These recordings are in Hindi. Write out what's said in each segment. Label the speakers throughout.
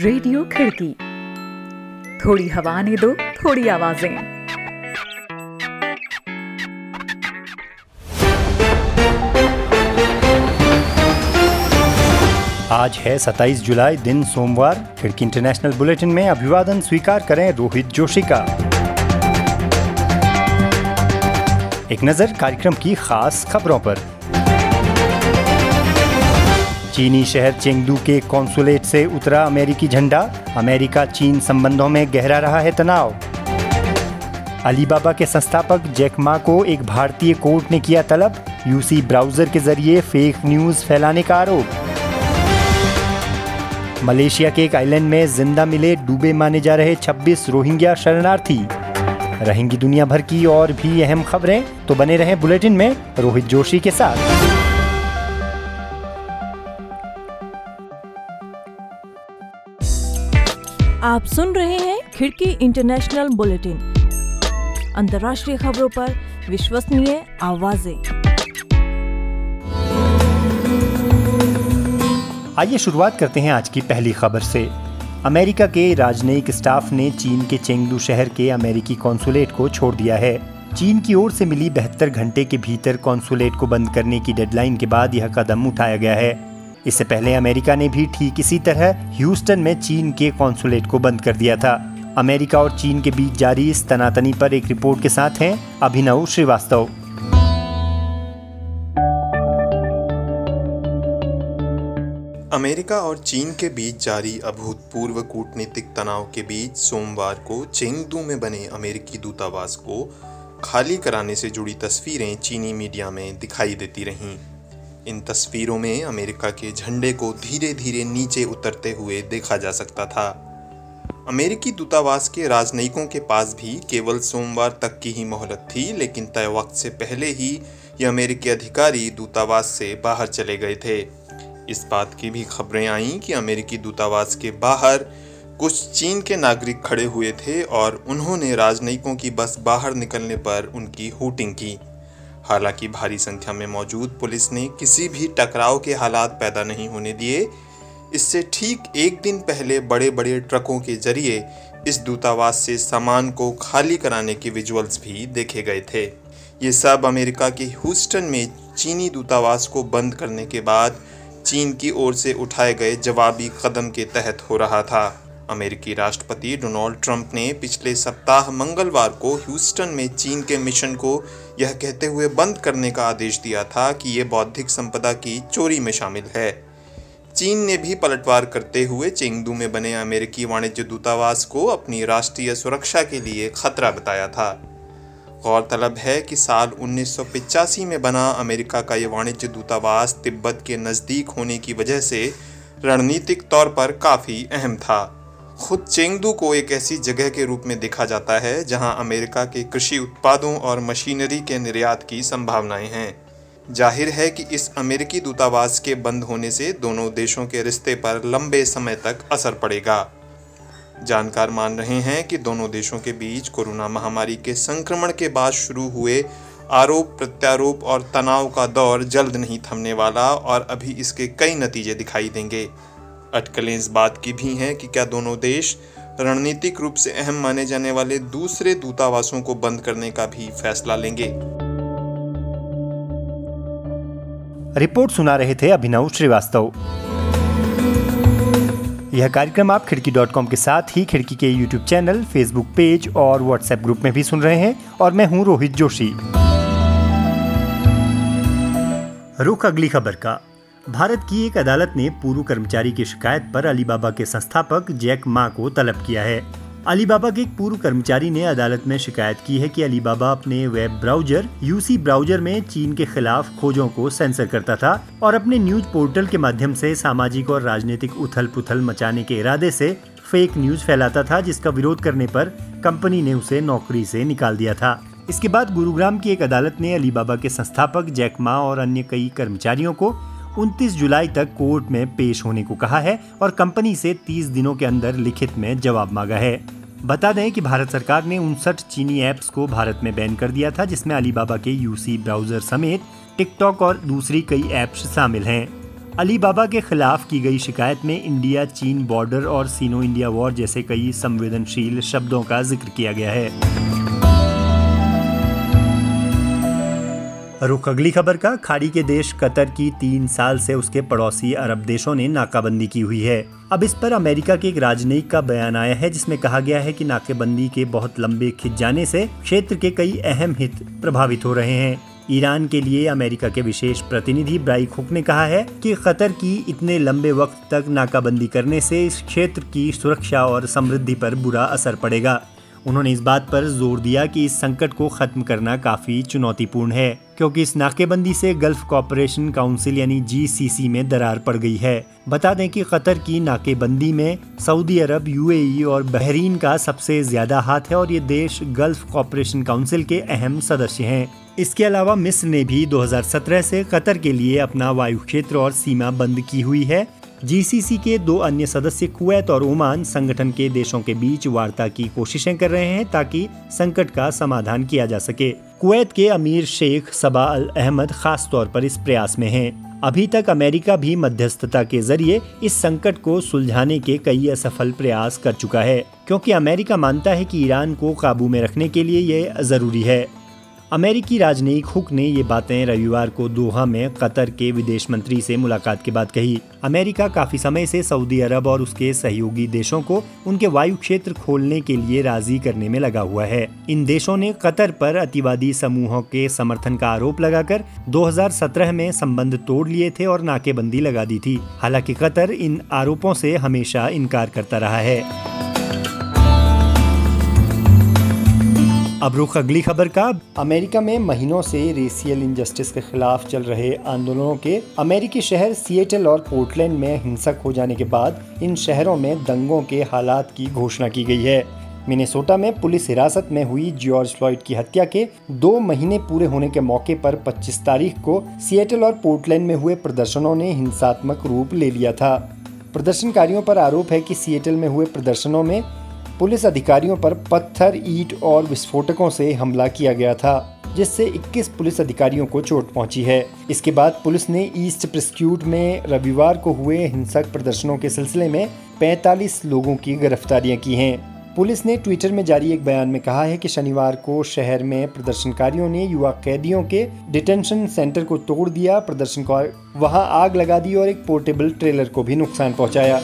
Speaker 1: रेडियो खिड़की। थोड़ी हवा ने दो, थोड़ी आवाज़ें।
Speaker 2: आज है 27 जुलाई, दिन सोमवार। खिड़की इंटरनेशनल बुलेटिन में अभिवादन स्वीकार करें रोहित जोशी का। एक नज़र कार्यक्रम की खास खबरों पर। चीनी शहर चेंगदू के कॉन्सुलेट से उतरा अमेरिकी झंडा। अमेरिका चीन संबंधों में गहरा रहा है तनाव। अलीबाबा के संस्थापक जैक मा को एक भारतीय कोर्ट ने किया तलब। यूसी ब्राउज़र के ज़रिए फेक न्यूज़ फैलाने का आरोप। मलेशिया के एक आइलैंड में ज़िंदा मिले डूबे माने जा रहे 26 रोहिंग्या शरणार्थी। रहेंगी दुनिया भर की और भी अहम खबरें तो बने रहें बुलेटिन में रोहित जोशी के साथ।
Speaker 3: आप सुन रहे हैं खिड़की इंटरनेशनल बुलेटिन। अंतर्राष्ट्रीय खबरों पर विश्वसनीय आवाज़ें।
Speaker 2: आइए शुरुआत करते हैं आज की पहली खबर से। अमेरिका के राजनयिक स्टाफ ने चीन के चेंगदू शहर के अमेरिकी कॉन्सुलेट को छोड़ दिया है। चीन की ओर से मिली बहत्तर घंटे के भीतर कॉन्सुलेट को बंद करने की डेडलाइन के बाद यह कदम उठाया गया है। इससे पहले अमेरिका ने भी ठीक इसी तरह ह्यूस्टन में चीन के कॉन्सुलेट को बंद कर दिया था। अमेरिका और चीन के बीच जारी इस तनातनी पर एक रिपोर्ट के साथ हैं अभिनव श्रीवास्तव।
Speaker 4: अमेरिका और चीन के बीच जारी अभूतपूर्व कूटनीतिक तनाव के बीच सोमवार को चेंगदू में बने अमेरिकी दूतावास को खाली कराने से जुड़ी तस्वीरें चीनी मीडिया में दिखाई देती रहीं। इन तस्वीरों में अमेरिका के झंडे को धीरे धीरे नीचे उतरते हुए देखा जा सकता था। अमेरिकी दूतावास के राजनयिकों के पास भी केवल सोमवार तक की ही मोहलत थी, लेकिन तय वक्त से पहले ही ये अमेरिकी अधिकारी दूतावास से बाहर चले गए थे। इस बात की भी खबरें आईं कि अमेरिकी दूतावास के बाहर कुछ चीन के नागरिक खड़े हुए थे और उन्होंने राजनयिकों की बस बाहर निकलने पर उनकी हुटिंग की। हालाँकि भारी संख्या में मौजूद पुलिस ने किसी भी टकराव के हालात पैदा नहीं होने दिए। इससे ठीक एक दिन पहले बड़े बड़े ट्रकों के ज़रिए इस दूतावास से सामान को खाली कराने के विजुअल्स भी देखे गए थे। ये सब अमेरिका के ह्यूस्टन में चीनी दूतावास को बंद करने के बाद चीन की ओर से उठाए गए जवाबी कदम के तहत हो रहा था। अमेरिकी राष्ट्रपति डोनाल्ड ट्रंप ने पिछले सप्ताह मंगलवार को ह्यूस्टन में चीन के मिशन को यह कहते हुए बंद करने का आदेश दिया था कि ये बौद्धिक संपदा की चोरी में शामिल है। चीन ने भी पलटवार करते हुए चेंगदू में बने अमेरिकी वाणिज्य दूतावास को अपनी राष्ट्रीय सुरक्षा के लिए खतरा बताया था। गौरतलब है कि साल उन्नीस में बना अमेरिका का ये वाणिज्य दूतावास तिब्बत के नज़दीक होने की वजह से रणनीतिक तौर पर काफ़ी अहम था। खुद चेंगदू को एक ऐसी जगह के रूप में देखा जाता है, जहाँ अमेरिका के कृषि उत्पादों और मशीनरी के निर्यात की संभावनाएँ हैं। ज़ाहिर है कि इस अमेरिकी दूतावास के बंद होने से दोनों देशों के रिश्ते पर लंबे समय तक असर पड़ेगा। जानकार मान रहे हैं कि दोनों देशों के बीच कोरोना महामारी के संक्रमण के बाद शुरू हुए आरोप, प्रत्यारोप और तनाव का दौर जल्द नहीं थमने वाला और अभी इसके कई नतीजे दिखाई देंगे। अटकलें इस बात की भी हैं कि क्या दोनों देश रणनीतिक रूप से अहम माने जाने वाले दूसरे दूतावासों को बंद करने का भी फैसला लेंगे।
Speaker 2: रिपोर्ट सुना रहे थे अभिनव श्रीवास्तव। यह कार्यक्रम आप खिड़की डॉट कॉम के साथ ही खिड़की के यूट्यूब चैनल, फेसबुक पेज और व्हाट्सएप ग्रुप में भी सुन रहे हैं और मैं हूँ रोहित जोशी। रुख अगली खबर का। भारत की एक अदालत ने पूर्व कर्मचारी की शिकायत पर अलीबाबा के संस्थापक जैक मा को तलब किया है। अलीबाबा के एक पूर्व कर्मचारी ने अदालत में शिकायत की है कि अलीबाबा अपने वेब ब्राउज़र, यूसी ब्राउज़र में चीन के खिलाफ खोजों को सेंसर करता था और अपने न्यूज़ पोर्टल के माध्यम से सामाजिक और राजनीतिक उथल पुथल मचाने के इरादे से फेक न्यूज़ फैलाता था, जिसका विरोध करने पर कंपनी ने उसे नौकरी से निकाल दिया था। इसके बाद गुरुग्राम की एक अदालत ने अलीबाबा के संस्थापक जैक मा और अन्य कई कर्मचारियों को 29 जुलाई तक कोर्ट में पेश होने को कहा है और कंपनी से 30 दिनों के अंदर लिखित में जवाब मांगा है। बता दें कि भारत सरकार ने उनसठ चीनी ऐप्स को भारत में बैन कर दिया था, जिसमें अलीबाबा के यूसी ब्राउज़र समेत टिकटॉक और दूसरी कई ऐप्स शामिल हैं। अलीबाबा के खिलाफ की गई शिकायत में इंडिया, चीन बॉर्डर और सीनो इंडिया वॉर जैसे कई संवेदनशील शब्दों का ज़िक्र किया गया है। रुख अगली खबर का, खाड़ी के देश कतर की तीन साल से उसके पड़ोसी अरब देशों ने नाकाबंदी की हुई है। अब इस पर अमेरिका के एक राजनयिक का बयान आया है, जिसमें कहा गया है कि नाकेबंदी के बहुत लंबे खिंच जाने से क्षेत्र के कई अहम हित प्रभावित हो रहे हैं। ईरान के लिए अमेरिका के विशेष प्रतिनिधि ब्राइक हुक ने कहा है कि कतर की इतने लंबे वक्त तक नाकाबंदी करने से इस क्षेत्र की सुरक्षा और समृद्धि पर बुरा असर पड़ेगा। उन्होंने इस बात पर ज़ोर दिया कि इस संकट को खत्म करना काफ़ी चुनौतीपूर्ण है। क्योंकि इस नाकेबंदी से गल्फ कॉपरेशन काउंसिल यानी जीसीसी में दरार पड़ गई है। बता दें कि कतर की नाकेबंदी में सऊदी अरब यूएई और बहरीन का सबसे ज़्यादा हाथ है और ये देश गल्फ कॉपरेशन काउंसिल के अहम सदस्य हैं। इसके अलावा मिस्र ने भी 2017 से कतर के लिए अपना वायु क्षेत्र और सीमा बंद की हुई है। जीसीसी के दो अन्य सदस्य कुवैत और ओमान संगठन के देशों के बीच वार्ता की कोशिशें कर रहे हैं ताकि संकट का समाधान किया जा सके। कुवैत के अमीर शेख सबा अल अहमद खास तौर पर इस प्रयास में हैं। अभी तक अमेरिका भी मध्यस्थता के ज़रिए इस संकट को सुलझाने के कई असफल प्रयास कर चुका है, क्योंकि अमेरिका मानता है कि ईरान को काबू में रखने के लिए यह ज़रूरी है अमेरिकी राजनयिक हुक ने ये बातें रविवार को दोहा में कतर के विदेश मंत्री से मुलाकात के बाद कही। अमेरिका काफ़ी समय से सऊदी अरब और उसके सहयोगी देशों को उनके वायु क्षेत्र खोलने के लिए राज़ी करने में लगा हुआ है। इन देशों ने कतर पर अतिवादी समूहों के समर्थन का आरोप लगाकर 2017 में संबंध तोड़ लिए थे और नाकेबंदी लगा दी थी। हालाँकि कतर इन आरोपों से हमेशा इनकार करता रहा है। अब रुख अगली खबर का। अमेरिका में महीनों से रेसियल इनजस्टिस के खिलाफ चल रहे आंदोलनों के, अमेरिकी शहर सिएटल और पोर्टलैंड में हिंसक हो जाने के बाद इन शहरों में दंगों के हालात की घोषणा की गई है। मिनेसोटा में पुलिस हिरासत में हुई जॉर्ज फ्लॉइड की हत्या के दो महीने पूरे होने के मौके पर 25 तारीख को सिएटल और पोर्टलैंड में हुए प्रदर्शनों ने हिंसात्मक रूप ले लिया था। प्रदर्शनकारियों पर आरोप है कि सिएटल में हुए प्रदर्शनों में पुलिस अधिकारियों पर पत्थर, ईट और विस्फोटकों से हमला किया गया था, जिससे 21 पुलिस अधिकारियों को चोट पहुँची है। इसके बाद पुलिस ने ईस्ट प्रिस्क्यूट में रविवार को हुए हिंसक प्रदर्शनों के सिलसिले में 45 लोगों की गिरफ्तारियाँ की हैं। पुलिस ने ट्विटर में जारी एक बयान में कहा है कि शनिवार को शहर में प्रदर्शनकारियों ने युवा कैदियों के डिटेंशन सेंटर को तोड़ दिया प्रदर्शनकार वहाँ आग लगा दी और एक पोर्टेबल ट्रेलर को भी नुकसान पहुँचाया।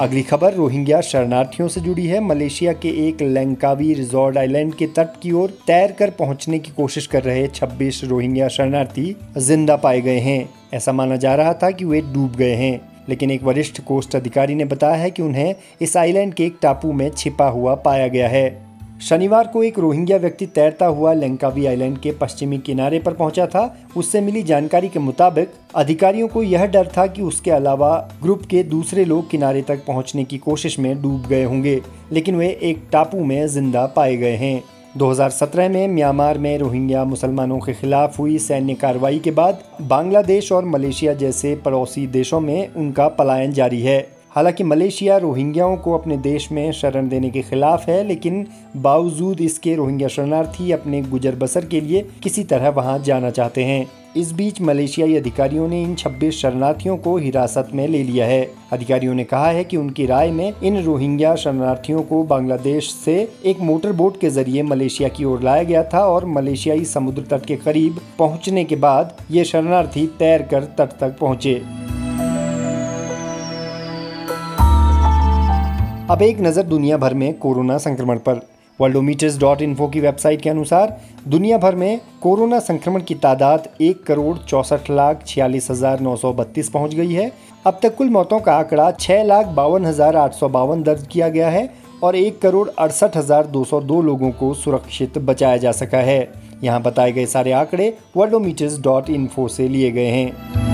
Speaker 2: अगली खबर, रोहिंग्या शरणार्थियों से जुड़ी है। मलेशिया के एक लैंकावी रिजॉर्ट आइलैंड के तट की ओर तैर कर पहुँचने की कोशिश कर रहे 26 रोहिंग्या शरणार्थी ज़िंदा पाए गए हैं। ऐसा माना जा रहा था कि वे डूब गए हैं, लेकिन एक वरिष्ठ कोस्ट अधिकारी ने बताया है कि उन्हें इस आइलैंड के एक टापू में छिपा हुआ पाया गया है। शनिवार को एक रोहिंग्या व्यक्ति तैरता हुआ लंकावी आइलैंड के पश्चिमी किनारे पर पहुँचा था। उससे मिली जानकारी के मुताबिक, अधिकारियों को यह डर था कि उसके अलावा ग्रुप के दूसरे लोग किनारे तक पहुँचने की कोशिश में डूब गए होंगे, लेकिन वे एक टापू में ज़िंदा पाए गए हैं। 2017 में म्यांमार में रोहिंग्या मुसलमानों के खिलाफ हुई सैन्य कार्रवाई के बाद बांग्लादेश और मलेशिया जैसे पड़ोसी देशों में उनका पलायन जारी है। हालाँकि मलेशिया रोहिंग्याओं को अपने देश में शरण देने के खिलाफ है, लेकिन बावजूद इसके रोहिंग्या शरणार्थी अपने गुजर बसर के लिए किसी तरह वहाँ जाना चाहते हैं। इस बीच मलेशियाई अधिकारियों ने इन 26 शरणार्थियों को हिरासत में ले लिया है। अधिकारियों ने कहा है कि उनकी राय में इन रोहिंग्या शरणार्थियों को बांग्लादेश से एक मोटर बोट के ज़रिए मलेशिया की ओर लाया गया था और मलेशियाई समुद्र तट के करीब पहुँचने के बाद ये शरणार्थी तैर कर तट तक पहुँचे। अब एक नज़र दुनिया भर में कोरोना संक्रमण पर। वर्ल्डोमीटर्स डॉट इन्फो की वेबसाइट के अनुसार, दुनिया भर में कोरोना संक्रमण की तादाद एक करोड़ चौसठ लाख छियालीस हज़ार नौ सौ बत्तीस पहुँच गई है। अब तक कुल मौतों का आंकड़ा छः लाख बावन हज़ार आठ सौ बावन दर्ज किया गया है और एक करोड़ अड़सठ हज़ार दो सौ दो लोगों को सुरक्षित बचाया जा सका है। यहाँ बताए गए सारे आंकड़े वर्ल्डोमीटर्स डॉट इन्फो से लिए गए हैं।